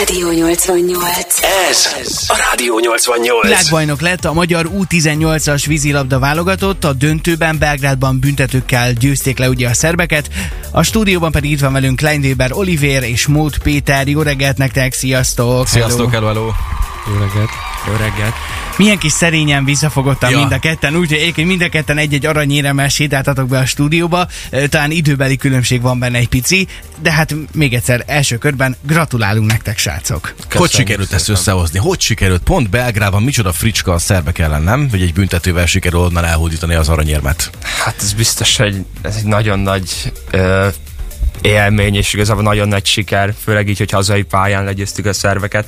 Rádió 88. Ez a Rádió 88. Világbajnok lett a magyar U18-as vízilabda válogatott, a döntőben Belgrádban büntetőkkel győzték le ugye a szerbeket, a stúdióban pedig itt van velünk Kleinweber Oliver és Mód Péter. Jó reggelt nektek, sziasztok! Sziasztok, hello, hello. Jó reggelt. Jó reggelt. Milyen kis szerényen visszafogottam Ja. mind a ketten, úgyhogy egyébként mind a ketten egy-egy aranyéremmel sétáltatok be a stúdióba. Talán időbeli különbség van benne egy pici, de hát még egyszer első körben gratulálunk nektek, srácok. Hogy sikerült ezt összehozni? Hogy sikerült? Pont Belgrában micsoda fricska a szerbek ellen, nem? Hogy egy büntetővel sikerül onnan elhódítani az aranyérmet. Hát ez biztos, hogy ez egy nagyon nagy ö, élmény, és igazából nagyon nagy siker, főleg így, hogy hazai pályán legyőztük a szerveket.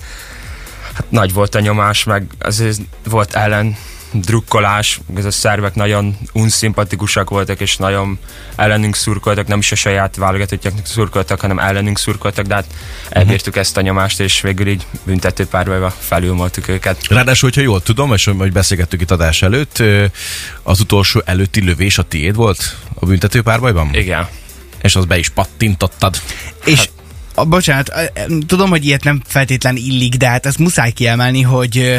Hát nagy volt a nyomás, meg azért volt ellen drukkolás, ez a szervek nagyon unszimpatikusak voltak, és nagyon ellenünk szurkoltak, nem is a saját válogatottjaknak szurkoltak, hanem ellenünk szurkoltak, de hát elbírtuk ezt a nyomást, és végül így büntető párbajba felülmoltuk őket. Ráadásul, hogyha jól tudom, és hogy beszélgettük itt adás előtt, az utolsó előtti lövés a tiéd volt a büntető párbajban? Igen. És az be is pattintottad. És a, bocsánat, tudom, hogy ilyet nem feltétlen illik, de hát ezt muszáj kiemelni, hogy ö,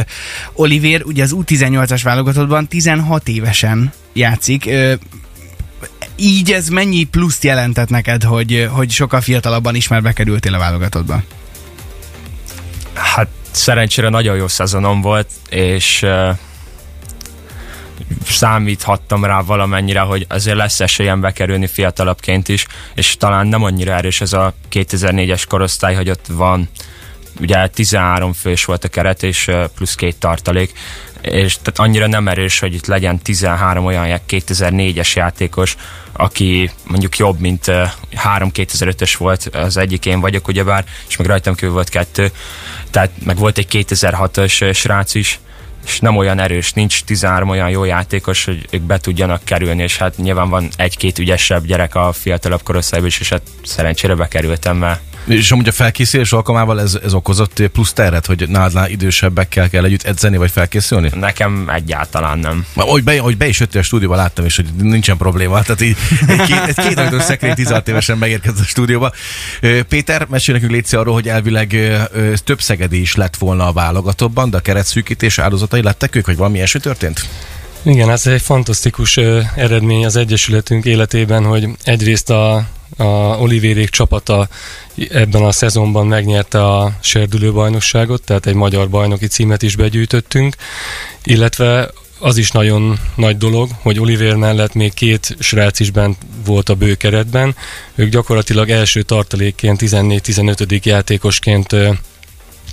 Oliver ugye az U18-as válogatottban 16 évesen játszik. Így ez mennyi pluszt jelentett neked, hogy, hogy sokkal fiatalabban is már bekerültél a válogatottba? Hát szerencsére nagyon jó szezonom volt, és számíthattam rá valamennyire, hogy azért lesz esélyem bekerülni fiatalabbként is, és talán nem annyira erős ez a 2004-es korosztály, hogy ott van ugye 13 fős volt a keret, és plusz két tartalék, és tehát annyira nem erős, hogy itt legyen 13 olyan 2004-es játékos, aki mondjuk jobb, mint három 2005-ös volt, az egyik én vagyok ugyebár, és meg rajtam kívül volt kettő, tehát meg volt egy 2006-os uh, srác is, és nem olyan erős, nincs 13 olyan jó játékos, hogy ők be tudjanak kerülni, és hát nyilván van egy-két ügyesebb gyerek a fiatalabb korosztályban is, és hát szerencsére bekerültem, mert És amúgy a felkészülés alkalmával ez, ez okozott plusz teret, hogy nálad idősebbekkel kell együtt edzeni, vagy felkészülni? nekem egyáltalán nem. Hogy be, hogy be is jöttél a stúdióba, láttam is, hogy nincsen probléma. Tehát így egy két, egy két ajtós szekrény 16 évesen megérkezett a stúdióba. Péter, mesélj nekünk légy arról, hogy elvileg több szegedi is lett volna a válogatottban, de a keretszűkítés áldozatai lettek ők, vagy valami ilyesmi történt? Igen, ez egy fantasztikus ö, eredmény az Egyesületünk életében, hogy egyrészt a, a Olivérék csapata ebben a szezonban megnyerte a serdülő bajnokságot, tehát egy magyar bajnoki címet is begyűjtöttünk, illetve az is nagyon nagy dolog, hogy Oliver mellett még két srác is bent volt a bőkeretben. Ők gyakorlatilag első tartalékként, 14-15. játékosként ö,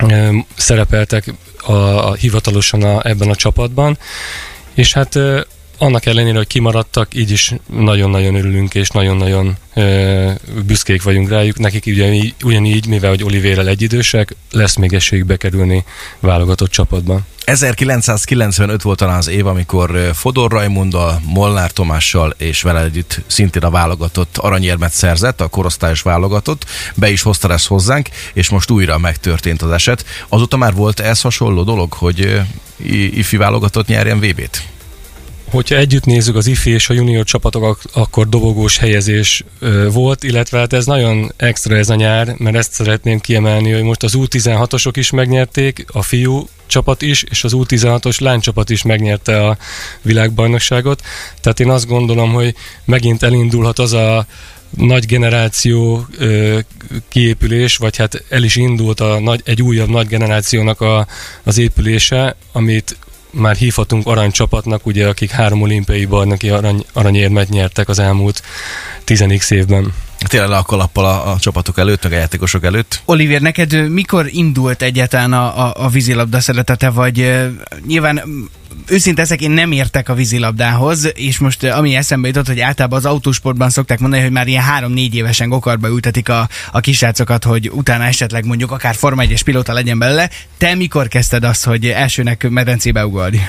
ö, szerepeltek a, a, hivatalosan a, ebben a csapatban, és hát ö, annak ellenére, hogy kimaradtak, így is nagyon-nagyon örülünk, és nagyon-nagyon ö, büszkék vagyunk rájuk. Nekik ugyanígy, ugyanígy, mivel hogy Olivérrel egyidősek, lesz még esélyük bekerülni válogatott csapatba. 1995 volt talán az év, amikor Fodor Rajmunddal, Molnár Tomással és vele együtt szintén a válogatott aranyérmet szerzett, a korosztályos válogatott, be is hozta ezt hozzánk, és most újra megtörtént az eset. Azóta már volt ez hasonló dolog, hogy ifi válogatott nyerjen VB-t? Hogyha együtt nézzük az IFI és a junior csapatok, ak- akkor dobogós helyezés volt, illetve hát ez nagyon extra ez a nyár, mert ezt szeretném kiemelni, hogy most az U16-osok is megnyerték, a fiú csapat is, és az U16-os lánycsapat is megnyerte a világbajnokságot. Tehát én azt gondolom, hogy megint elindulhat az a nagy generáció ö, kiépülés, vagy hát el is indult a nagy, egy újabb nagy generációnak a, az épülése, amit már hívhatunk aranycsapatnak, ugye, akik három olimpiai bajnoki arany, aranyérmet nyertek az elmúlt 10 évben. Tényleg le a kalappal a, a csapatok előtt, meg a játékosok előtt. Oliver, neked mikor indult egyáltalán a, a, a vízilabda szeretete, vagy nyilván őszinte ezek én nem értek a vízilabdához, és most ö, ami eszembe jutott, hogy általában az autósportban szokták mondani, hogy már ilyen három-négy évesen gokarba ültetik a, a kisrácokat, hogy utána esetleg mondjuk akár Forma 1-es pilóta legyen belőle. Te mikor kezdted azt, hogy elsőnek medencébe ugorni?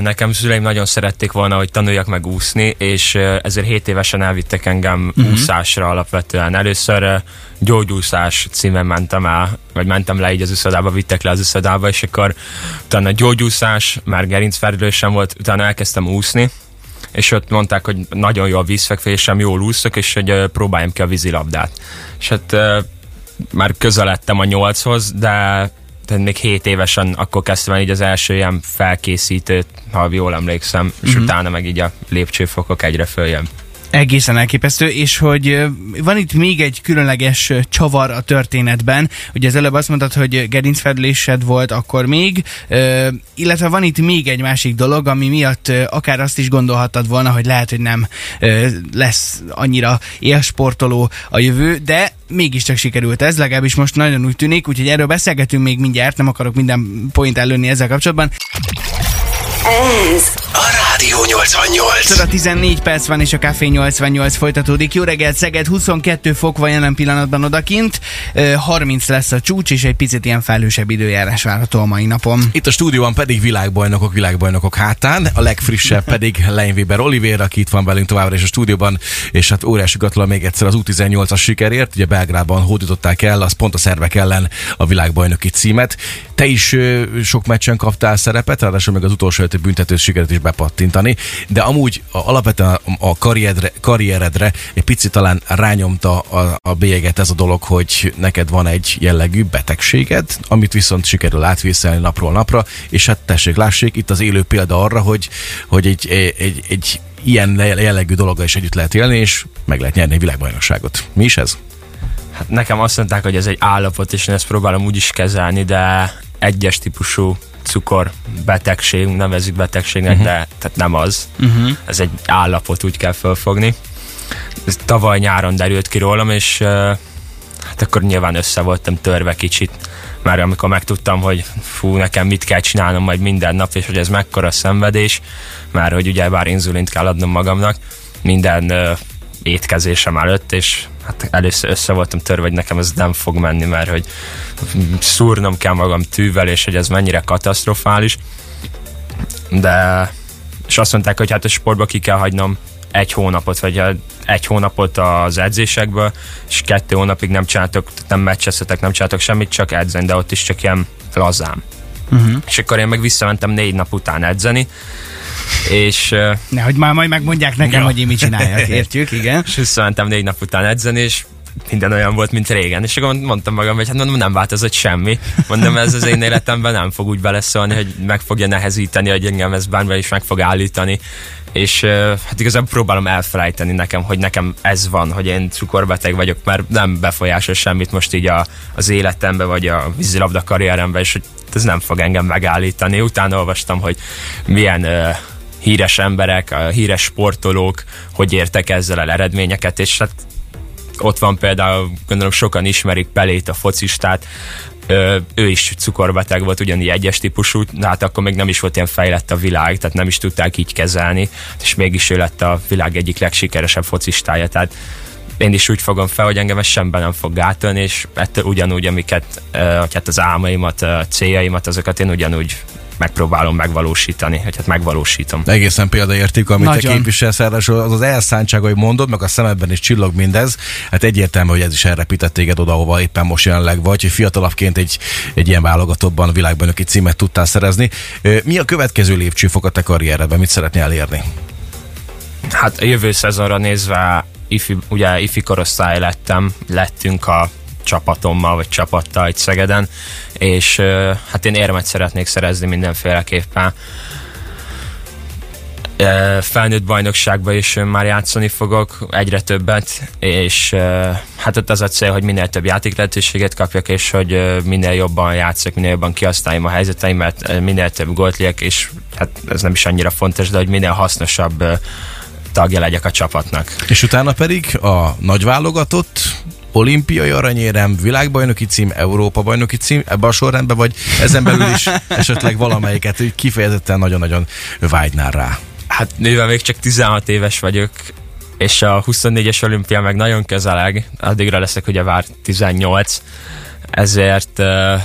Nekem szüleim nagyon szerették volna, hogy tanuljak meg úszni, és ezért 7 évesen elvittek engem uh-huh. úszásra alapvetően. Először gyógyúszás címen mentem el, vagy mentem le így az uszodába, vittek le az uszodába, és akkor utána gyógyúszás, már gerincfelelősem volt, utána elkezdtem úszni, és ott mondták, hogy nagyon jó a vízfekvésem, jól úszok, és hogy próbáljam ki a vízilabdát. És hát már közeledtem a nyolchoz, de még 7 évesen akkor kezdtem el így az első ilyen felkészítőt, ha jól emlékszem, és Mhm. utána meg így a lépcsőfokok egyre följebb. Egészen elképesztő, és hogy van itt még egy különleges csavar a történetben. Ugye az előbb azt mondtad, hogy gerincfedlésed volt akkor még, illetve van itt még egy másik dolog, ami miatt akár azt is gondolhattad volna, hogy lehet, hogy nem lesz annyira élsportoló a jövő, de mégiscsak sikerült ez, legalábbis most nagyon úgy tűnik, úgyhogy erről beszélgetünk még mindjárt, nem akarok minden point előni ezzel kapcsolatban. Ez A Rádió 88. Szóra 14 perc van, és a Café 88 folytatódik. Jó reggelt, Szeged, 22 fok van jelen pillanatban odakint, Ö, 30 lesz a csúcs, és egy picit ilyen felhősebb időjárás várható a mai napon. Itt a stúdióban pedig világbajnokok, világbajnokok hátán, a legfrissebb pedig Leinweber Oliver, aki itt van velünk továbbra is a stúdióban, és hát óriási gratulál még egyszer az U18-as sikerért, ugye Belgrádban hódították el, az pont a szervek ellen a világbajnoki címet. Te is sok meccsen kaptál szerepet, ráadásul meg az utolsó előtti büntető sikerült is bepattintani, de amúgy alapvetően a karrieredre, karrieredre egy picit talán rányomta a, a bélyeget ez a dolog, hogy neked van egy jellegű betegséged, amit viszont sikerül átvészelni napról napra, és hát tessék, lássék, itt az élő példa arra, hogy, hogy egy, egy, egy, egy ilyen jellegű dologgal is együtt lehet élni, és meg lehet nyerni egy világbajnokságot. Mi is ez? Hát nekem azt mondták, hogy ez egy állapot, és én ezt próbálom úgy is kezelni, de egyes típusú cukorbetegség, nevezzük betegségnek, uh-huh. de tehát nem az. Uh-huh. Ez egy állapot, úgy kell fölfogni. Ez tavaly nyáron derült ki rólam, és uh, hát akkor nyilván össze voltam törve kicsit, már amikor megtudtam, hogy fú, nekem mit kell csinálnom majd minden nap, és hogy ez mekkora szenvedés, már hogy ugye bár inzulint kell adnom magamnak minden uh, étkezésem előtt, és hát először össze voltam törve, hogy nekem ez nem fog menni, mert hogy szúrnom kell magam tűvel, és hogy ez mennyire katasztrofális. De és azt mondták, hogy hát a sportba ki kell hagynom egy hónapot, vagy egy hónapot az edzésekből, és kettő hónapig nem csináltok, nem meccseztetek, nem csináltok semmit, csak edzeni, de ott is csak ilyen lazám. Uh-huh. És akkor én meg visszamentem négy nap után edzeni, és Nehogy már majd megmondják nekem, Ja. hogy én mit csináljak, értjük, igen. és visszamentem négy nap után edzeni, és minden olyan volt, mint régen. És akkor mondtam magam, hogy hát mondom, nem változott semmi. Mondom, ez az én életemben nem fog úgy beleszólni, hogy meg fogja nehezíteni, hogy engem ez bármivel is meg fog állítani. És hát igazából próbálom elfelejteni nekem, hogy nekem ez van, hogy én cukorbeteg vagyok, mert nem befolyásol semmit most így a, az életembe, vagy a vízilabda karrierembe, és hogy ez nem fog engem megállítani. Utána olvastam, hogy milyen ö, híres emberek, a híres sportolók, hogy értek ezzel el eredményeket, és hát ott van például, gondolom sokan ismerik Pelét, a focistát, ő is cukorbeteg volt, ugyanígy egyes típusú, de hát akkor még nem is volt ilyen fejlett a világ, tehát nem is tudták így kezelni, és mégis ő lett a világ egyik legsikeresebb focistája, tehát én is úgy fogom fel, hogy engem ez semben nem fog gátolni, és ettől ugyanúgy, amiket, hát az álmaimat, ö, céljaimat, azokat én ugyanúgy megpróbálom megvalósítani, hogy hát megvalósítom. Egészen példaértékű, amit te Nagyon. képviselsz, ráadásul az az elszántság, hogy mondod, meg a szemedben is csillog mindez. Hát egyértelmű, hogy ez is elrepített téged oda, ahova éppen most jelenleg vagy, hogy fiatalabbként egy, egy ilyen válogatottban világbajnoki címet tudtál szerezni. Mi a következő lépcsőfok a te karrieredben? Mit szeretnél elérni? Hát a jövő szezonra nézve ifi, ugye ifi korosztály lettem, lettünk a csapatommal, vagy csapattal itt Szegeden, és hát én érmet szeretnék szerezni mindenféleképpen. Felnőtt bajnokságban is már játszani fogok, egyre többet, és hát ott az a cél, hogy minél több játék lehetőséget kapjak, és hogy minél jobban játszok, minél jobban kihasználjam a helyzeteimet, minél több gólt legyek, és hát ez nem is annyira fontos, de hogy minél hasznosabb tagja legyek a csapatnak. És utána pedig a nagy válogatott, olimpiai aranyérem, világbajnoki cím, Európa bajnoki cím, ebben a sorrendben, vagy ezen belül is esetleg valamelyiket úgy kifejezetten nagyon-nagyon vágynál rá. Hát mivel még csak 16 éves vagyok, és a 24-es olimpia meg nagyon közeleg, addigra leszek ugye vár 18, ezért uh,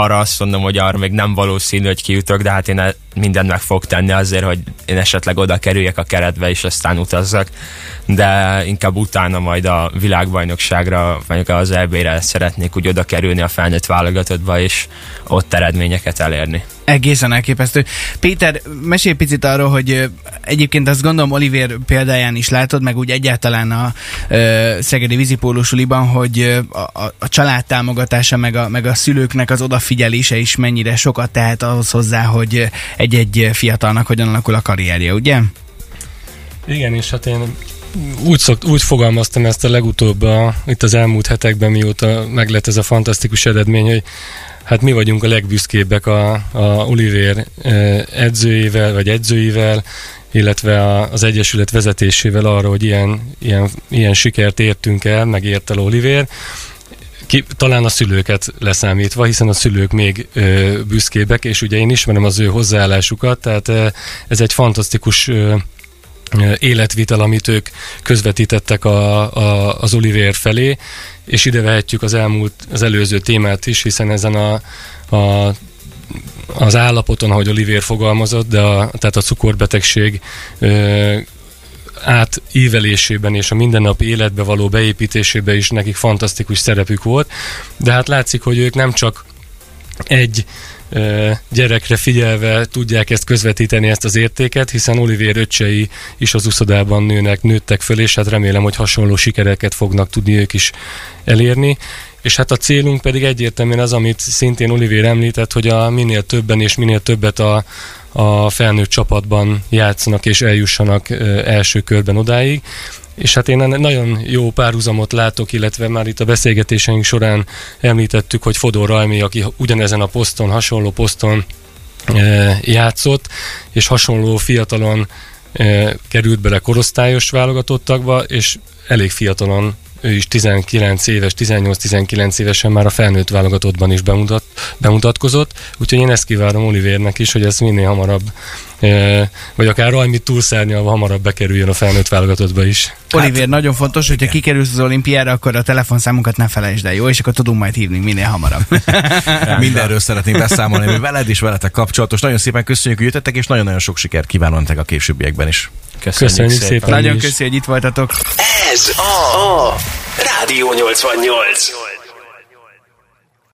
arra azt mondom, hogy arra még nem valószínű, hogy kijutok, de hát én e- mindent meg fog tenni azért, hogy én esetleg oda kerüljek a keretbe, és aztán utazzak, de inkább utána majd a világbajnokságra, vagy az EB-re szeretnék úgy oda kerülni a felnőtt válogatottba, és ott eredményeket elérni. Egészen elképesztő. Péter, mesélj picit arról, hogy egyébként azt gondolom Oliver példáján is látod, meg úgy egyáltalán a ö, Szegedi vízipólusuliban, hogy a, a család támogatása, meg a, meg a szülőknek az odafigyelése is mennyire sokat tehet ahhoz hozzá, hogy egy-egy fiatalnak hogyan alakul a karrierje, ugye? Igen, és hát én úgy, szokt, úgy fogalmaztam ezt a legutóbb a, itt az elmúlt hetekben, mióta meglett ez a fantasztikus eredmény, hogy hát mi vagyunk a legbüszkébbek a, a Oliver eh, edzőjével, vagy edzőivel, illetve a, az Egyesület vezetésével arra, hogy ilyen, ilyen, ilyen sikert értünk el, meg ért el Oliver. Ki, talán a szülőket leszámítva, hiszen a szülők még ö, büszkébbek, és ugye én ismerem az ő hozzáállásukat, tehát ö, ez egy fantasztikus ö, életvitel, amit ők közvetítettek a, a, az Oliver felé, és ide vehetjük az elmúlt, az előző témát is, hiszen ezen a, a az állapoton, ahogy Oliver fogalmazott, de a, tehát a cukorbetegség ö, átívelésében és a mindennapi életbe való beépítésében is nekik fantasztikus szerepük volt, de hát látszik, hogy ők nem csak egy gyerekre figyelve tudják ezt közvetíteni, ezt az értéket, hiszen Olivier öccsei is az uszodában nőnek, nőttek föl, és hát remélem, hogy hasonló sikereket fognak tudni ők is elérni. És hát a célunk pedig egyértelműen az, amit szintén Olivier említett, hogy a minél többen és minél többet a, a felnőtt csapatban játszanak és eljussanak első körben odáig. És hát én nagyon jó párhuzamot látok, illetve már itt a beszélgetéseink során említettük, hogy Fodor Rajmi, aki ugyanezen a poszton, hasonló poszton e, játszott, és hasonló fiatalon e, került bele korosztályos válogatottakba, és elég fiatalon ő is 19 éves, 18-19 évesen már a felnőtt válogatottban is bemutat, bemutatkozott, úgyhogy én ezt kívánom Olivernek is, hogy ez minél hamarabb, vagy akár Rajmi túlszárnyalva hamarabb bekerüljön a felnőtt válogatottba is. Oliver, hát, nagyon fontos, hogyha kikerülsz az olimpiára, akkor a telefonszámunkat ne felejtsd el, jó? És akkor tudunk majd hívni minél hamarabb. Mindenről szeretnénk beszámolni, mi veled is veletek kapcsolatos. Nagyon szépen köszönjük, hogy jöttetek, és nagyon-nagyon sok sikert kívánok nektek a későbbiekben is. Köszönjük, Köszönjük szépen. szépen nagyon köszönjük, hogy itt voltatok. Ez a, a Rádió 88.